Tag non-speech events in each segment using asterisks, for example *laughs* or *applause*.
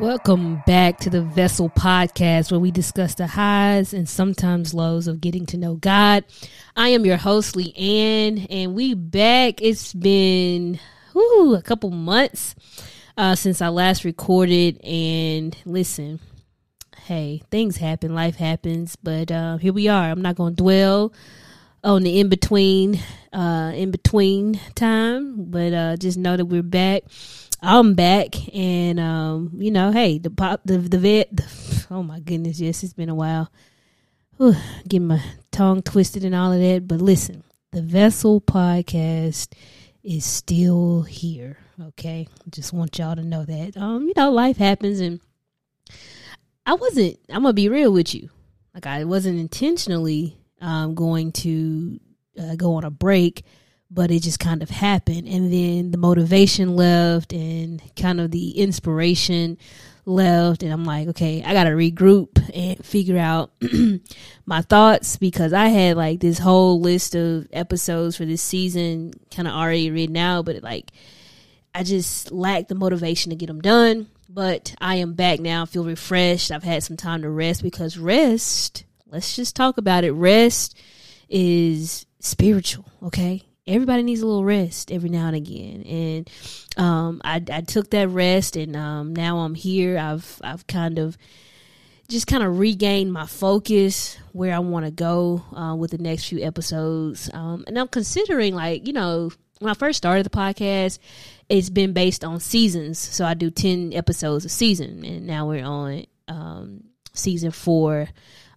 Welcome back to the Vessel Podcast, where we discuss the highs and sometimes lows of getting to know God. I am your host, Leanne, and we back. It's been whew, a couple months uh, since I last recorded. And listen, hey, things happen, life happens, but uh, here we are. I'm not going to dwell on the in between, uh, in between time, but uh, just know that we're back. I'm back, and um, you know, hey, the pop, the the vet. The, *sighs* oh my goodness, yes, it's been a while. Whew, getting my tongue twisted and all of that, but listen, the Vessel Podcast is still here. Okay, just want y'all to know that. Um, you know, life happens, and I wasn't. I'm gonna be real with you. Like I wasn't intentionally um going to uh, go on a break but it just kind of happened and then the motivation left and kind of the inspiration left and I'm like, okay, I got to regroup and figure out *clears throat* my thoughts because I had like this whole list of episodes for this season kind of already written out, but like I just lacked the motivation to get them done. But I am back now, I feel refreshed. I've had some time to rest because rest, let's just talk about it. Rest is spiritual, okay? everybody needs a little rest every now and again and um, I, I took that rest and um, now i'm here i've i've kind of just kind of regained my focus where i want to go uh, with the next few episodes um, and i'm considering like you know when i first started the podcast it's been based on seasons so i do 10 episodes a season and now we're on um, season four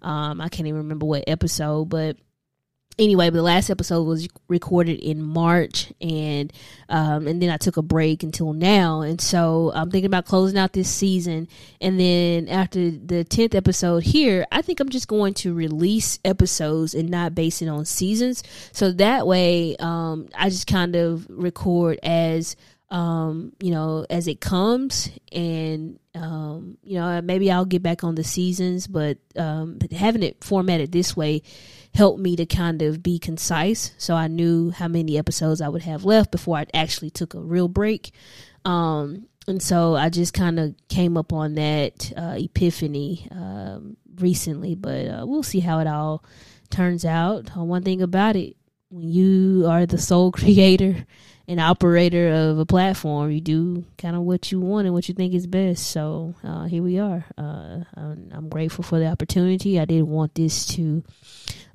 um, i can't even remember what episode but anyway, the last episode was recorded in March, and um, and then I took a break until now, and so I'm thinking about closing out this season, and then after the tenth episode here, I think I'm just going to release episodes and not base it on seasons, so that way um, I just kind of record as um, you know, as it comes, and um, you know, maybe I'll get back on the seasons, but um, having it formatted this way helped me to kind of be concise, so I knew how many episodes I would have left before I actually took a real break. Um, and so I just kind of came up on that uh, epiphany um, recently, but uh, we'll see how it all turns out. One thing about it, when you are the sole *laughs* creator an operator of a platform, you do kind of what you want and what you think is best. So uh, here we are. Uh, I'm, I'm, grateful for the opportunity. I didn't want this to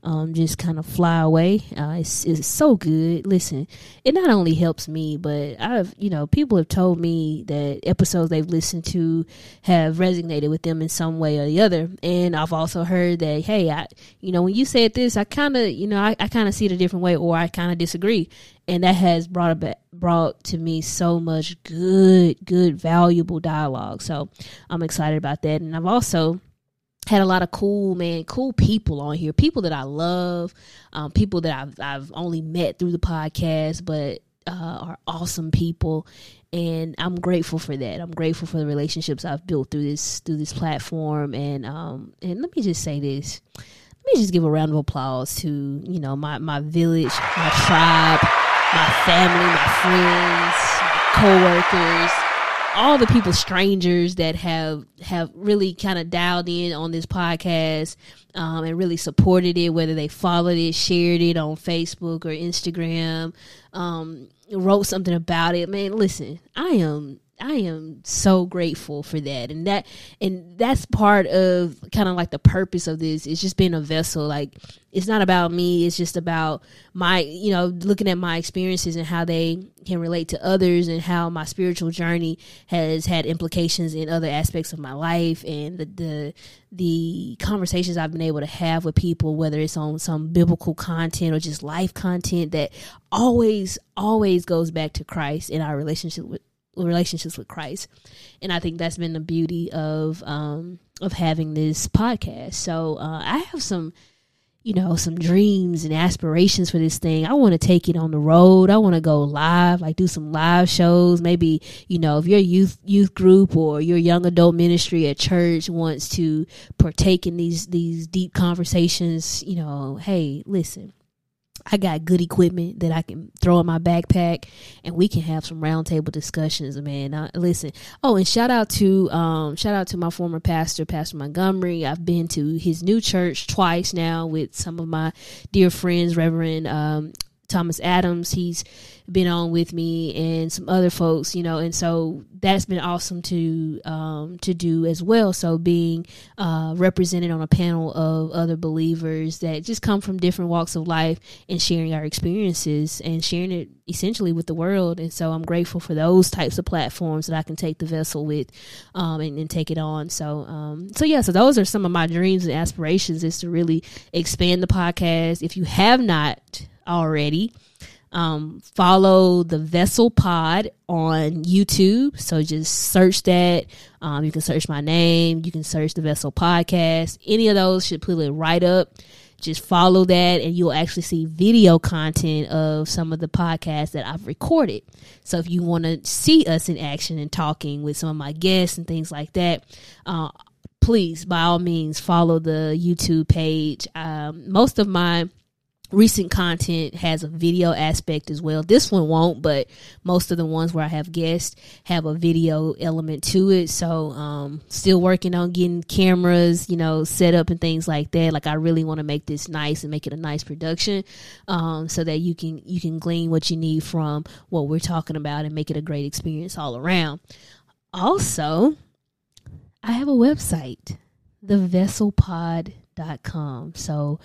um, just kind of fly away. Uh, it's, it's so good. Listen, it not only helps me, but I've, you know, people have told me that episodes they've listened to have resonated with them in some way or the other. And I've also heard that, hey, I, you know, when you said this, I kind of, you know, I, I kind of see it a different way or I kind of disagree. And that has brought about, brought to me so much good, good, valuable dialogue. So I'm excited about that. And I've also, had a lot of cool man cool people on here. People that i love um, people that I've, I've only met through the podcast but uh, are awesome people. And i'm grateful for that. I'm grateful for the relationships i've built through this through this platform. And um and let me just say this. Let me just give a round of applause to you know my my village my tribe my family my friends my co-workers all the people strangers that have have really kind of dialed in on this podcast um, and really supported it whether they followed it shared it on facebook or instagram um, wrote something about it. Man listen i am I am so grateful for that. And that and that's part of kind of like the purpose of this. It's just being a vessel. Like it's not about me, it's just about my, you know, looking at my experiences and how they can relate to others and how my spiritual journey has had implications in other aspects of my life and the the the conversations I've been able to have with people whether it's on some biblical content or just life content that always always goes back to Christ in our relationship with relationships with Christ. And I think that's been the beauty of um of having this podcast. So uh, I have some you know some dreams and aspirations for this thing i want to take it on the road i want to go live like do some live shows maybe you know if your youth youth group or your young adult ministry at church wants to partake in these these deep conversations you know hey listen I got good equipment that I can throw in my backpack, and we can have some roundtable discussions. Man, listen. Oh, and shout out to um, shout out to my former pastor, Pastor Montgomery. I've been to his new church twice now with some of my dear friends, Reverend um, Thomas Adams. He's been on with me and some other folks, you know, and so that's been awesome to um, to do as well. So being uh, represented on a panel of other believers that just come from different walks of life and sharing our experiences and sharing it essentially with the world. And so I'm grateful for those types of platforms that I can take the vessel with um, and, and, take it on. So um, so yeah, so those are some of my dreams and aspirations is to really expand the podcast. If you have not already. Um, follow the Vessel Pod on YouTube. So just search that. Um, you can search my name. You can search the Vessel Podcast. Any of those should pull it right up. Just follow that, and you'll actually see video content of some of the podcasts that I've recorded. So if you want to see us in action and talking with some of my guests and things like that, uh, please, by all means, follow the YouTube page. Um, most of my recent content has a video aspect as well. This one won't, but most of the ones where I have guests have a video element to it. So, um, still working on getting cameras, you know, set up and things like that. Like I really want to make this nice and make it a nice production, um, so that you can you can glean what you need from what we're talking about and make it a great experience all around. Also, I have a website, thevesselpod.com. So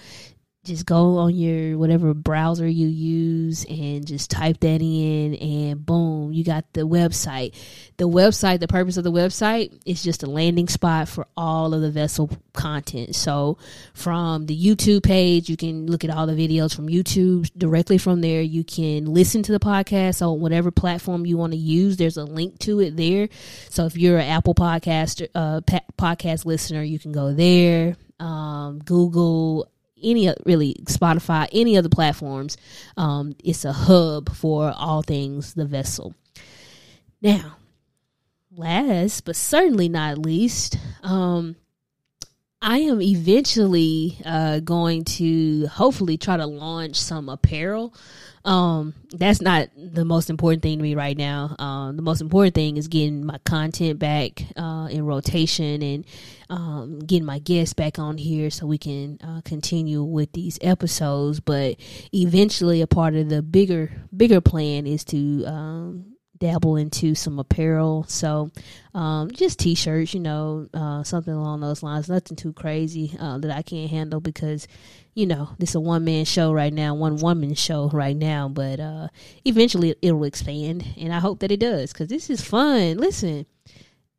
just go on your whatever browser you use and just type that in and boom you got the website. The website the purpose of the website is just a landing spot for all of the vessel content. So from the youtube page you can look at all the videos from youtube directly from there. You can listen to the podcast on whatever platform you want to use. There's a link to it there. So if you're an apple podcast uh, podcast listener you can go there. Um, google any really Spotify, any other platforms. Um, it's a hub for all things the vessel. Now, last but certainly not least, um, I am eventually uh, going to hopefully try to launch some apparel. Um, that's not the most important thing to me right now. Um, the most important thing is getting my content back uh, in rotation and um, getting my guests back on here so we can uh, continue with these episodes. But eventually, a part of the bigger bigger plan is to um, dabble into some apparel. So, um, just t-shirts, you know, uh, something along those lines. Nothing too crazy uh, that I can't handle because, you know, this is a one man show right now, one woman show right now. But uh, eventually, it, will expand, and I hope that it does because this is fun. Listen.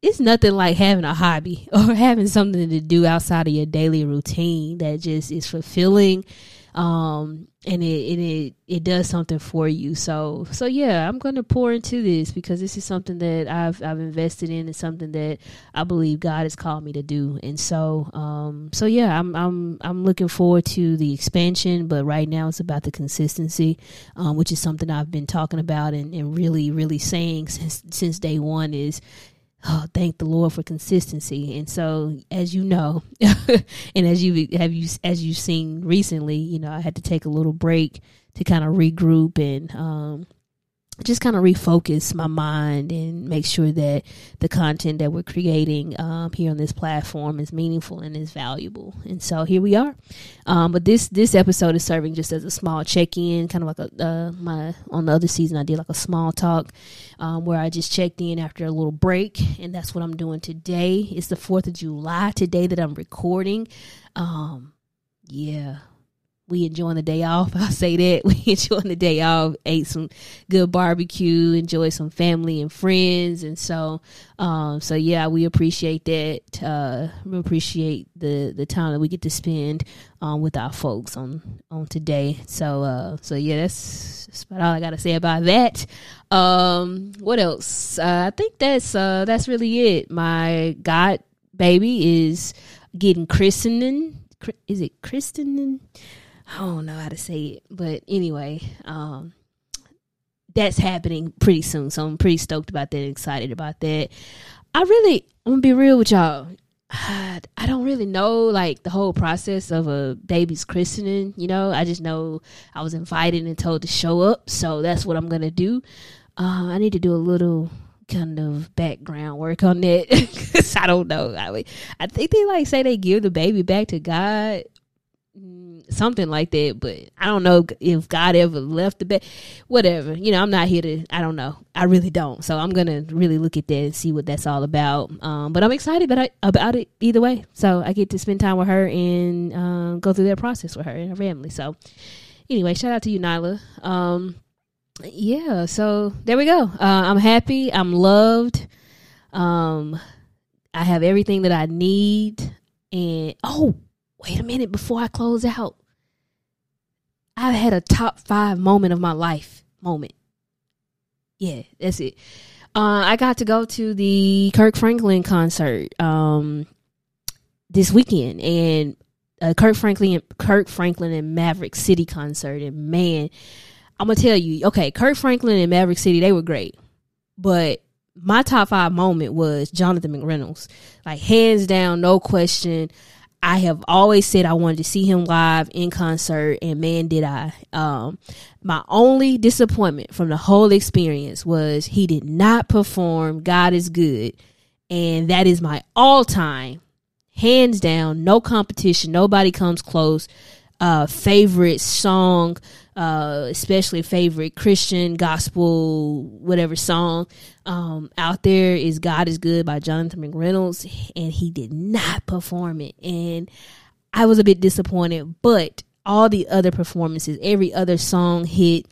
It's nothing like having a hobby *laughs* or having something to do outside of your daily routine that just is fulfilling um, and it, and it it does something for you. So so yeah, I'm gonna pour into this because this is something that I've I've invested in and something that I believe God has called me to do. And so um so yeah, I'm I'm I'm looking forward to the expansion, but right now it's about the consistency, um, which is something I've been talking about and, and really really saying since since day one is oh, thank the Lord for consistency. And so, as you know, *laughs* and as you have you as you've seen recently, you know, I had to take a little break to kind of regroup and um, just kind of refocus my mind and make sure that the content that we're creating um, here on this platform is meaningful and is valuable. And so here we are. Um, but this this episode is serving just as a small check in, kind of like a uh, my on the other season I did like a small talk um, where I just checked in after a little break, and that's what I'm doing today. It's the Fourth of July today that I'm recording. Um, yeah, we enjoying the day off. *laughs* I'll say that *laughs* we enjoying the day off. Ate some good barbecue, enjoyed some family and friends, and so, um, so yeah, we appreciate that. Uh, we appreciate the the time that we get to spend um, with our folks on on today. So, uh, so yeah, that's, that's about all I got to say about that. Um, what else? Uh, I think that's uh, that's really it. My god baby is getting christening. Is it christening? I don't know how to say it, but anyway, um, that's happening pretty soon. So I'm pretty stoked about that, excited about that. I really, I'm gonna be real with y'all. I, *sighs* I don't really know like the whole process of a baby's christening. You know, I just know I was invited and told to show up, so that's what I'm gonna do. Uh, I need to do a little kind of background work on that *laughs* because I don't know. I, I think they like say they give the baby back to God something like that. But I don't know if God ever left the bed. Whatever, you know, I'm not here to. I don't know. I really don't. So I'm gonna really look at that and see what that's all about. Um, but I'm excited about about it either way. So I get to spend time with her and um, go through that process with her and her family. So anyway, shout out to you, Nyla. Um, yeah. So there we go. Uh, I'm happy. I'm loved. Um, I have everything that I need. And oh, wait a minute before I close out. I had a top five moment of my life moment. Yeah, that's it. Uh, I got to go to the Kirk Franklin concert um, this weekend, and uh, Kirk Franklin, Kirk Franklin and Maverick City concert, and man, I'm gonna tell you, okay, Kirk Franklin and Maverick City, they were great, but my top five moment was Jonathan McReynolds, like hands down, no question. I have always said I wanted to see him live in concert, and man, did I. Um, my only disappointment from the whole experience was he did not perform God is Good. And that is my all time, hands down, no competition, nobody comes close. Uh, favorite song uh, especially favorite Christian gospel whatever song um, out there is God is Good by Jonathan McReynolds, and he did not perform it, and I was a bit disappointed. But all the other performances, every other song hit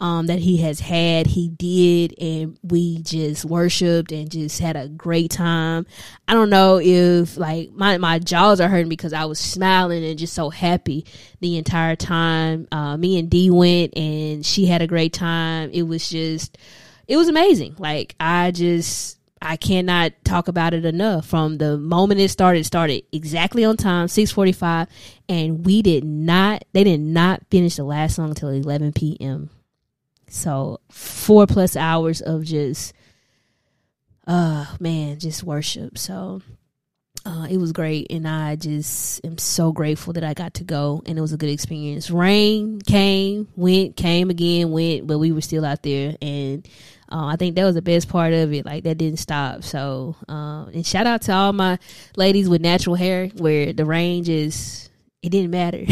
um, that he has had. He did, and we just worshipped and just had a great time. I don't know if like my my jaws are hurting because I was smiling and just so happy the entire time. Uh, me and Dee went, and she had a great time. It was just, it was amazing. Like I just. I cannot talk about it enough. From the moment it started, started exactly on time, six forty five, and we did not. They did not finish the last song until eleven p.m. So four plus hours of just, uh, man, just worship. So uh, it was great, and I just am so grateful that I got to go, and it was a good experience. Rain came, went, came again, went, but we were still out there, and uh, I think that was the best part of it. Like that didn't stop. So, uh, and shout out to all my ladies with natural hair, where the range is it didn't matter. *laughs*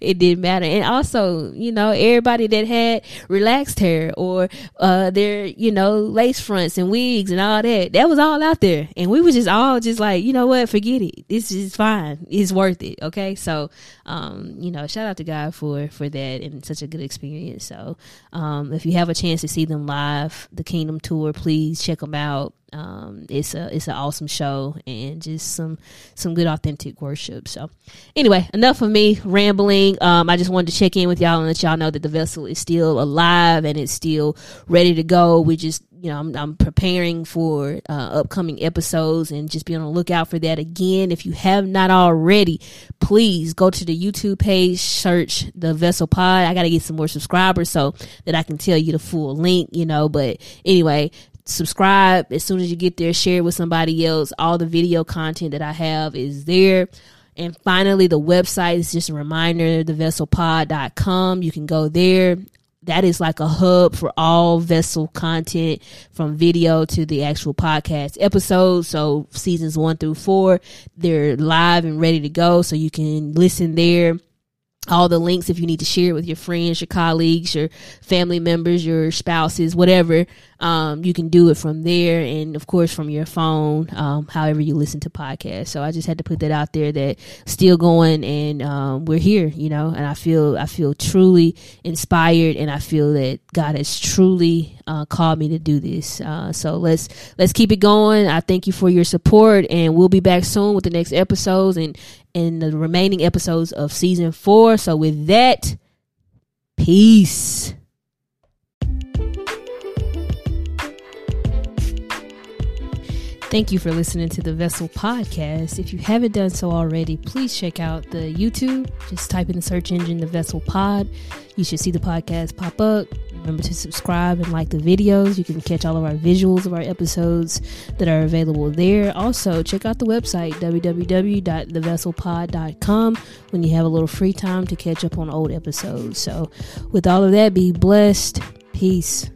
it didn't matter. And also, you know, everybody that had relaxed hair or uh their, you know, lace fronts and wigs and all that, that was all out there. And we were just all just like, you know what, forget it. This is fine. It's worth it. Okay. So um, you know, shout out to God for for that and such a good experience. So um if you have a chance to see them live, the Kingdom Tour, please check them out um, it's a it's an awesome show and just some some good authentic worship. So anyway, enough of me rambling. Um, I just wanted to check in with y'all and let y'all know that the vessel is still alive and it's still ready to go. We just you know I'm, I'm preparing for uh, upcoming episodes and just be on the lookout for that again. If you have not already, please go to the YouTube page, search the Vessel Pod. I got to get some more subscribers so that I can tell you the full link. You know, but anyway, subscribe as soon as you get there, share it with somebody else. All the video content that I have is there. And finally, the website is just a reminder, thevesselpod.com. You can go there. That is like a hub for all vessel content from video to the actual podcast episodes. So seasons one through four, they're live and ready to go. So you can listen there all the links if you need to share it with your friends, your colleagues, your family members, your spouses, whatever. Um, you can do it from there, and of course from your phone, um, however you listen to podcasts. So I just had to put that out there that still going, and um, we're here, you know. And I feel I feel truly inspired, and I feel that God has truly uh, called me to do this. Uh, so let's let's keep it going. I thank you for your support, and we'll be back soon with the next episodes and and the remaining episodes of season four. So with that, peace. Thank you for listening to the Vessel Podcast. If you haven't done so already, please check out the YouTube. Just type in the search engine the Vessel Pod. You should see the podcast pop up. Remember to subscribe and like the videos. You can catch all of our visuals of our episodes that are available there. Also, check out the website, www.thevesselpod.com, when you have a little free time to catch up on old episodes. So, with all of that, be blessed. Peace.